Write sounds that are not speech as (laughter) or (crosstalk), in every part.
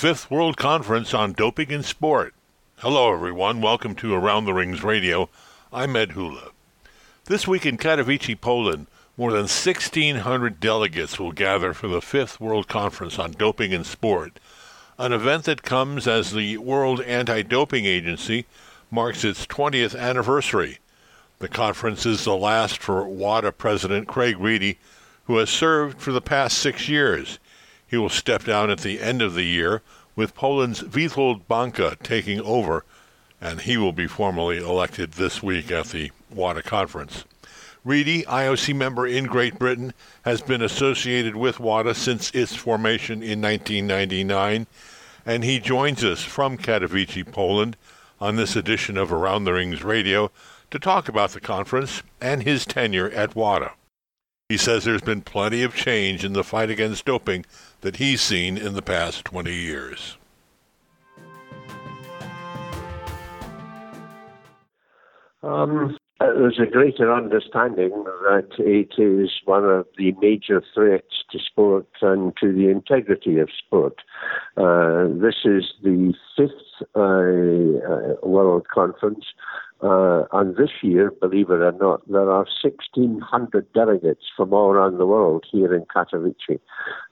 fifth World Conference on Doping in Sport. Hello, everyone. Welcome to Around the Rings Radio. I'm Ed Hula. This week in Katowice, Poland, more than 1,600 delegates will gather for the fifth World Conference on Doping in Sport, an event that comes as the World Anti Doping Agency marks its 20th anniversary. The conference is the last for WADA President Craig Reedie, who has served for the past six years. He will step down at the end of the year, with Poland's Witold Bańka taking over, and he will be formally elected this week at the WADA conference. Reedie, IOC member in Great Britain, has been associated with WADA since its formation in 1999, and he joins us from Katowice, Poland, on this edition of Around the Rings Radio to talk about the conference and his tenure at WADA. He says there's been plenty of change in the fight against doping that he's seen in the past 20 years. Um, there's a greater understanding that it is one of the major threats to sport and to the integrity of sport. Uh, this is the fifth uh, uh, World Conference uh, and this year, believe it or not, there are 1,600 delegates from all around the world here in Katowice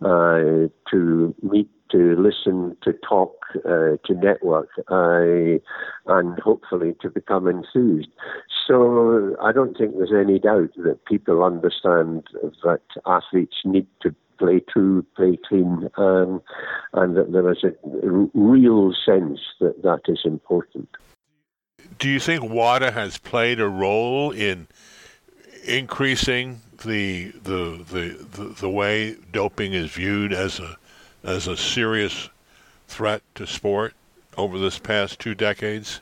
uh, to meet, to listen, to talk, uh, to network, uh, and hopefully to become enthused. So I don't think there's any doubt that people understand that athletes need to play true, play clean, um, and that there is a real sense that that is important do you think WADA has played a role in increasing the, the the the the, way doping is viewed as a as a serious threat to sport over this past two decades?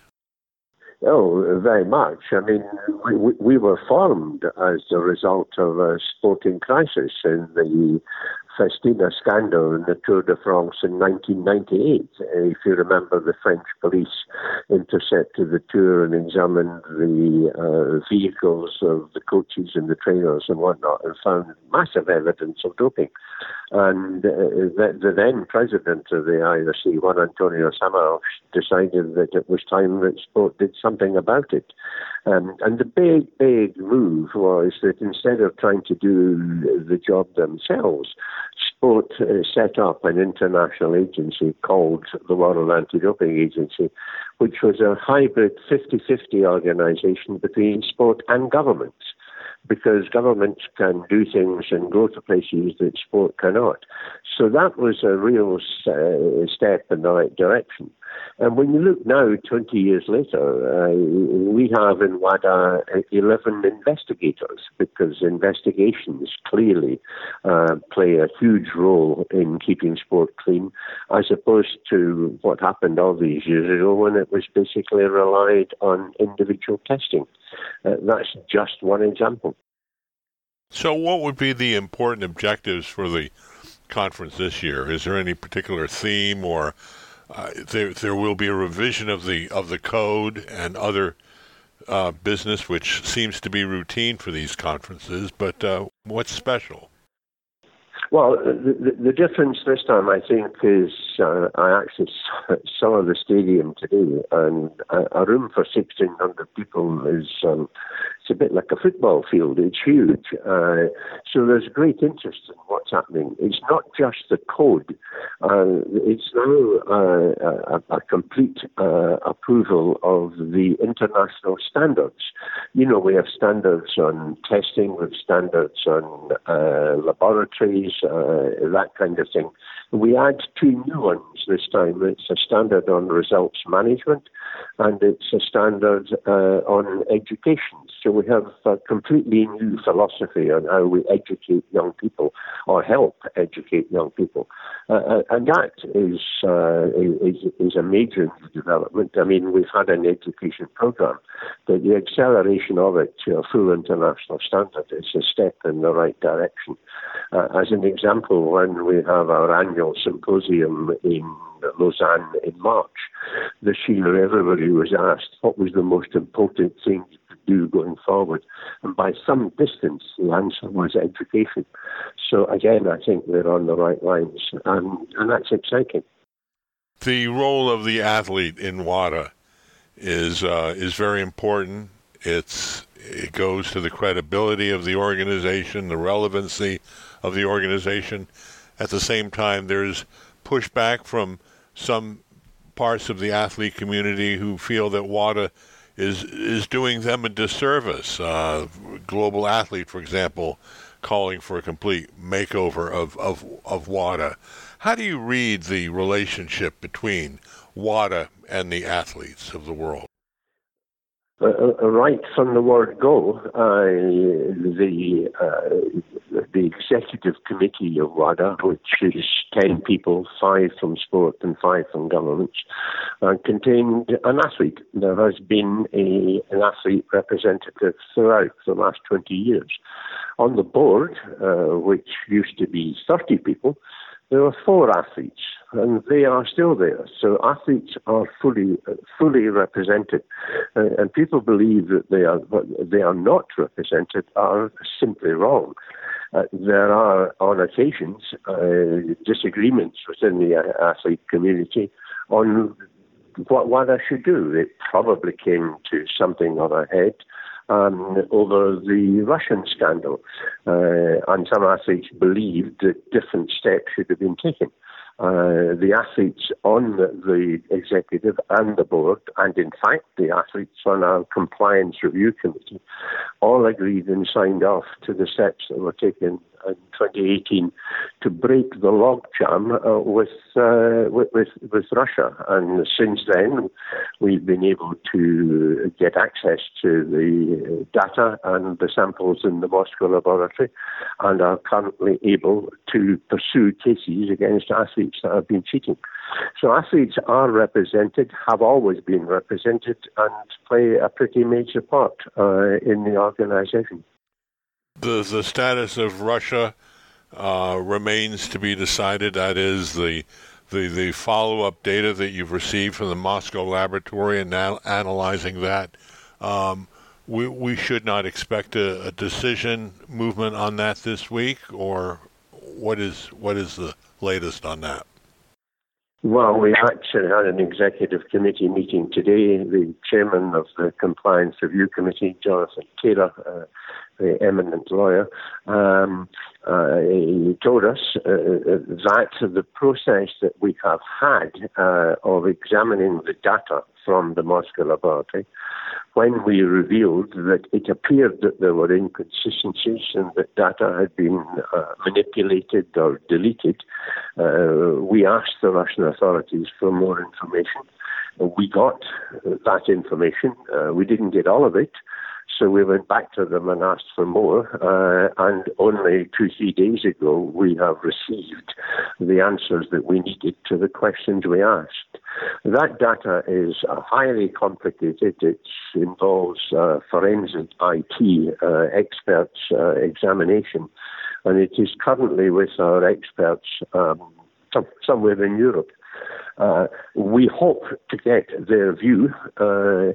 Oh, very much. I mean, we, we were formed as a result of a sporting crisis in the Festina scandal in the Tour de France in 1998. If you remember, the French police intercepted the Tour and examined the uh, vehicles of the coaches and the trainers and whatnot and found massive evidence of doping. And uh, the, the, then president of the IOC, Juan Antonio Samaranch, decided that it was time that sport did something about it. Um, and the big, big move was that instead of trying to do the job themselves, sport uh, set up an international agency called the World Anti-Doping Agency, which was a hybrid 50-50 organization between sport and governments because governments can do things and go to places that sport cannot. So that was a real uh, step in the right direction. And when you look now, 20 years later, uh, we have in WADA 11 investigators because investigations clearly uh, play a huge role in keeping sport clean, as opposed to what happened all these years ago when it was basically relied on individual testing. Uh, that's just one example. So, what would be the important objectives for the conference this year? Is there any particular theme or uh, there there will be a revision of the of the code and other uh, business, which seems to be routine for these conferences. But uh, what's special? Well, the, the, difference this time, I think, is uh, I actually saw the stadium today, and a, a room for 1,600 people is um, it's a bit like a football field. It's huge. Uh, so there's great interest in what's happening. It's not just the code. Uh, it's now uh, a, a, complete uh, approval of the international standards. You know, we have standards on testing, we have standards on uh, laboratories, uh, that kind of thing. We add two new ones this time. It's a standard on results management and it's a standard on education. So we have a completely new philosophy on how we educate young people or help educate young people. Uh, uh and that is, uh, is, is a major development. I mean, we've had an education program, but the acceleration of it to a full international standard is a step in the right direction. Uh, as an example, when we have our annual symposium in Lausanne in March this year, everybody was asked what was the most important thing do going forward. And by some distance, the answer was education. So again, I think we're on the right lines, and, and that's exciting. the role of the athlete in WADA is uh, is very important. It's it goes to the credibility of the organization, the relevancy of the organization. At the same time, there's pushback from some parts of the athlete community who feel that WADA is is doing them a disservice. Uh, Global Athlete, for example, calling for a complete makeover of, of, of WADA. How do you read the relationship between WADA and the athletes of the world? Uh, uh, right from the word go, the uh, the executive committee of WADA, which is ten people, five from sport and five from governments, uh, contained an athlete. There has been a, an athlete representative throughout the last twenty years. On the board, which used to be thirty people, there are four athletes, and they are still there. So athletes are fully fully represented, uh, and people believe that they are they are not represented are simply wrong. Uh, there are, on occasions, uh, disagreements within the athlete community on what I should do. It probably came to something of a head um, over the Russian scandal. Uh, and some athletes believed that different steps should have been taken. Uh, the athletes on the executive and the board, and in fact the athletes on our compliance review committee, all agreed and signed off to the steps that were taken in 2018 to break the logjam uh, with, uh, with, with, with Russia. And since then, we've been able to get access to the data and the samples in the Moscow laboratory, and are currently able to pursue cases against athletes that have been cheating. So athletes are represented, have always been represented, and play a pretty major part uh, in the organisation the the status of Russia uh, remains to be decided. That is the the, the follow up data that you've received from the Moscow laboratory and now analyzing that. Um, we we should not expect a, a, decision movement on that this week, or what is what is the latest on that? Well, we actually had an executive committee meeting today. The chairman of the Compliance Review Committee, Jonathan Taylor, uh, the eminent lawyer, um, uh, he told us uh, uh, that the process that we have had uh, of examining the data from the Moscow laboratory, when we revealed that it appeared that there were inconsistencies and that data had been uh, manipulated or deleted, uh, we asked the Russian authorities for more information. We got that information. we didn't get all of it. So we went back to them and asked for more, uh, and only two, three days ago, we have received the answers that we needed to the questions we asked. That data is uh, highly complicated. It involves uh, forensic IT uh, experts' uh, examination, and it is currently with our experts um, somewhere in Europe. Uh, we hope to get their view uh,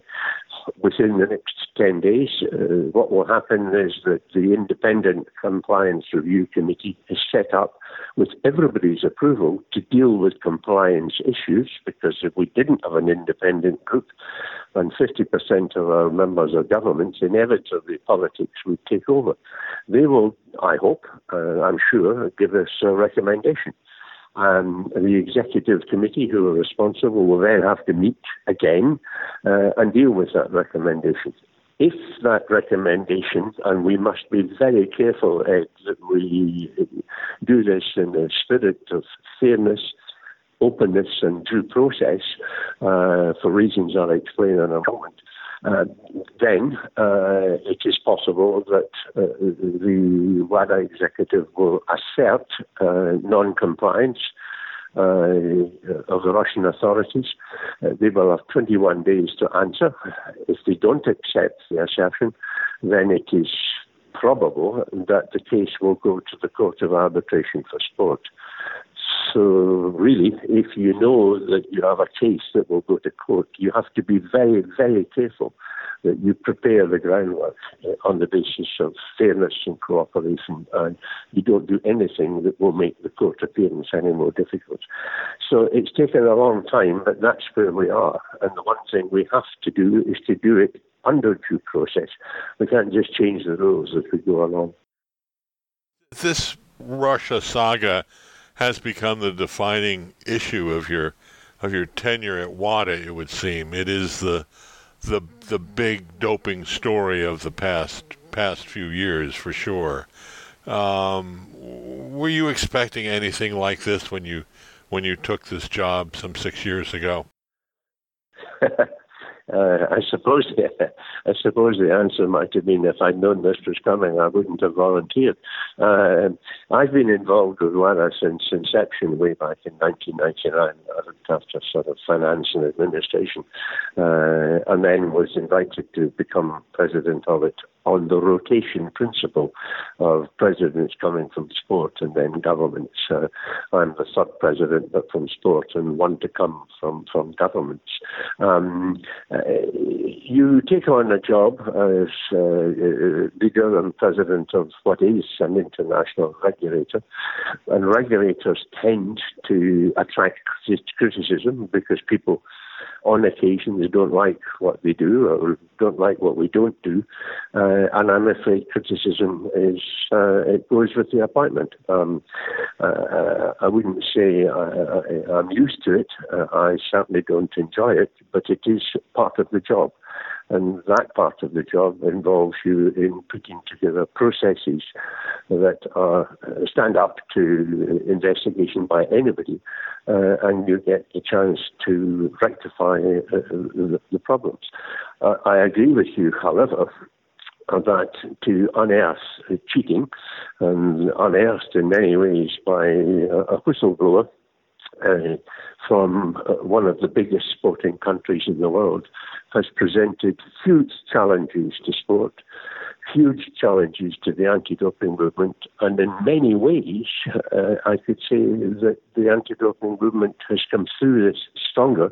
within the next 10 days. Uh, what will happen is that the Independent Compliance Review Committee is set up with everybody's approval to deal with compliance issues because if we didn't have an independent group and 50% of our members are governments, inevitably politics would take over. They will, I hope, uh, I'm sure, give us a recommendation. Um, the executive committee, who are responsible, will then have to meet again uh, and deal with that recommendation. If that recommendation, and we must be very careful, Ed, that we do this in a spirit of fairness, openness, and due process, uh, for reasons I'll explain in a moment, uh, then uh, it is possible that uh, the WADA executive will assert uh, non-compliance uh, of the Russian authorities. They will have 21 days to answer. If they don't accept the assertion, then it is probable that the case will go to the Court of Arbitration for Sport. So, really, if you know that you have a case that will go to court, you have to be very, very careful that you prepare the groundwork uh, on the basis of fairness and cooperation, and you don't do anything that will make the court appearance any more difficult. So it's taken a long time, but that's where we are. And the one thing we have to do is to do it under due process. We can't just change the rules as we go along. This Russia saga has become the defining issue of your of your tenure at WADA. It would seem it is the the the big doping story of the past past few years for sure. Um, were you expecting anything like this when you when you took this job some six years ago? (laughs) Uh, I suppose (laughs) I suppose the answer might have been if I'd known this was coming, I wouldn't have volunteered. Uh, I've been involved with WADA since inception, way back in 1999. I looked after sort of finance and administration, uh, and then was invited to become president of it on the rotation principle of presidents coming from sport and then governments. Uh, I'm the third president, but from sport, and one to come from from governments. Um, uh, you take on a job as uh, leader and president of what is an international regulator, and regulators tend to attract criticism because people on occasion they don't like what they do or don't like what we don't do, uh, and I'm afraid criticism is uh, it goes with the appointment. Um, uh, I wouldn't say I, am used to it. Uh, I certainly don't enjoy it, but it is part of the job. And that part of the job involves you in putting together processes that are, uh, stand up to investigation by anybody, uh, and you get the chance to rectify uh, the, the, problems. Uh, I agree with you, however, that to unearth cheating, and unearthed in many ways by a whistleblower, uh, from uh, one of the biggest sporting countries in the world has presented huge challenges to sport, huge challenges to the anti-doping movement, and in many ways, uh, I could say that the anti-doping movement has come through this stronger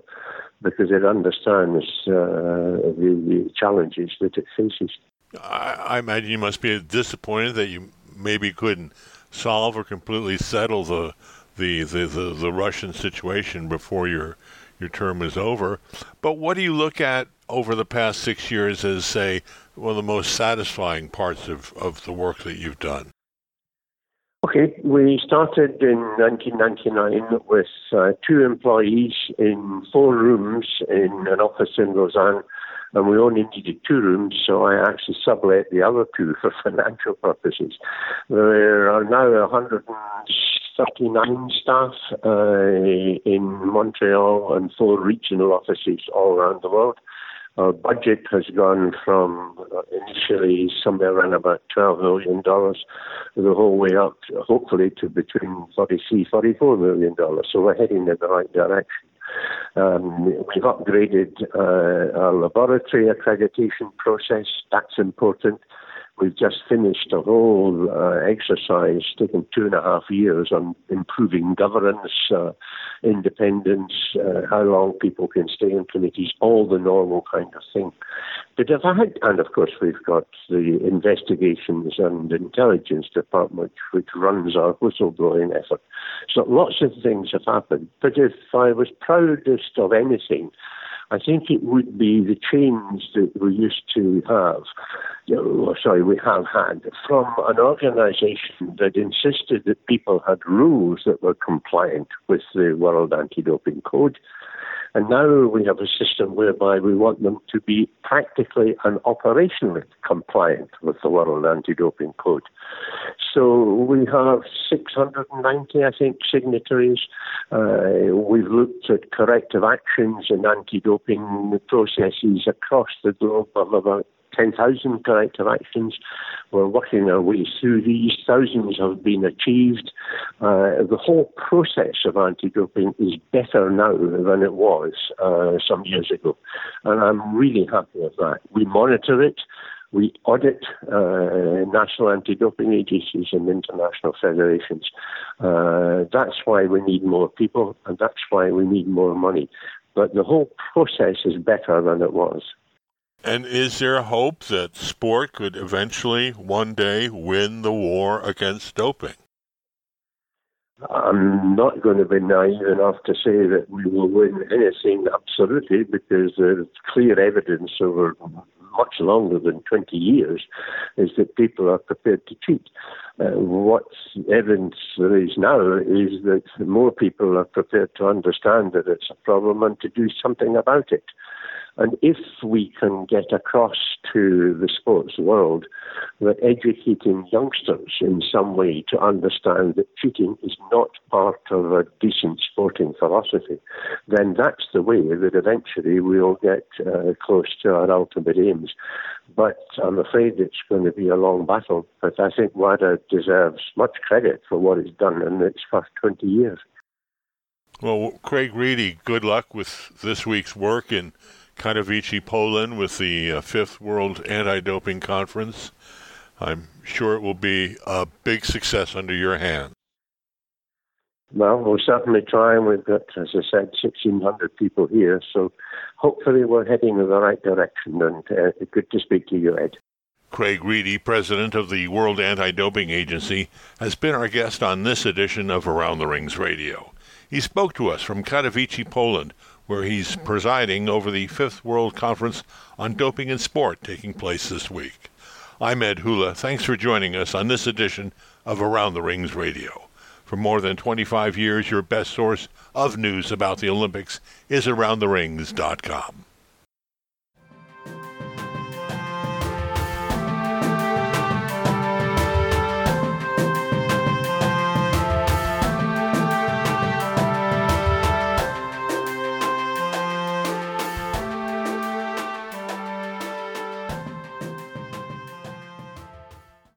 because it understands uh, the, the, challenges that it faces. I imagine you must be disappointed that you maybe couldn't solve or completely settle the the, the, the, the Russian situation before your your term is over. But what do you look at over the past six years as, say, one of the most satisfying parts of, of the work that you've done? Okay, we started in 1999 with uh, two employees in four rooms in an office in Lausanne, and we only needed two rooms, so I actually sublet the other two (laughs) for financial purposes. There are now 100 39 staff uh, in Montreal and four regional offices all around the world. Our budget has gone from uh, initially somewhere around about $12 million the whole way up, hopefully, to between 43 $44 million. So we're heading in the right direction. Um, we've upgraded uh, our laboratory accreditation process. That's important. We've just finished a whole uh, exercise taking two and a half years on improving governance, uh, independence, uh, how long people can stay in committees, all the normal kind of thing. I had, and of course we've got the investigations and intelligence department which runs our whistleblowing effort. So lots of things have happened. But if I was proudest of anything, I think it would be the change that we used to have, know, sorry, we have had from an organization that insisted that people had rules that were compliant with the World Anti Doping Code and now we have a system whereby we want them to be practically and operationally compliant with the World Anti-Doping Code. So we have 690, I think, signatories. Uh, looked at corrective actions and anti-doping processes across the globe of about 10,000 corrective actions. We're working our way through these. Thousands have been achieved. Uh, the whole process of anti-doping is better now than it was uh, some years ago. And I'm really happy with that. We monitor it. We audit uh, national anti-doping agencies and international federations. Uh, that's why we need more people, and that's why we need more money. But the whole process is better than it was. And is there hope that sport could eventually one day win the war against doping? I'm not going to be naive enough to say that we will win anything absolutely because there's clear evidence over much longer than 20 years is that people are prepared to cheat. Uh, what evidence there is now is that more people are prepared to understand that it's a problem and to do something about it. And if we can get across to the sports world that educating youngsters in some way to understand that cheating is not part of a decent sporting philosophy, then that's the way that eventually we'll get uh, close to our ultimate aims. But I'm afraid it's going to be a long battle. But I think WADA deserves much credit for what it's done in its first 20 years. Well, Craig Reedie, good luck with this week's work and Katowice, Poland, with the uh, fifth World Anti-Doping Conference. I'm sure it will be a big success under your hand. Well, we'll certainly try, and we've got, as I said, 1,600 people here, so hopefully we're heading in the right direction, and uh, good to speak to you, Ed. Craig Reedie, president of the World Anti Doping Agency, has been our guest on this edition of Around the Rings Radio. He spoke to us from Katowice, Poland, where he's presiding over the fifth World Conference on Doping in Sport taking place this week. I'm Ed Hula. Thanks for joining us on this edition of Around the Rings Radio. For more than 25 years, your best source of news about the Olympics is AroundTheRings.com.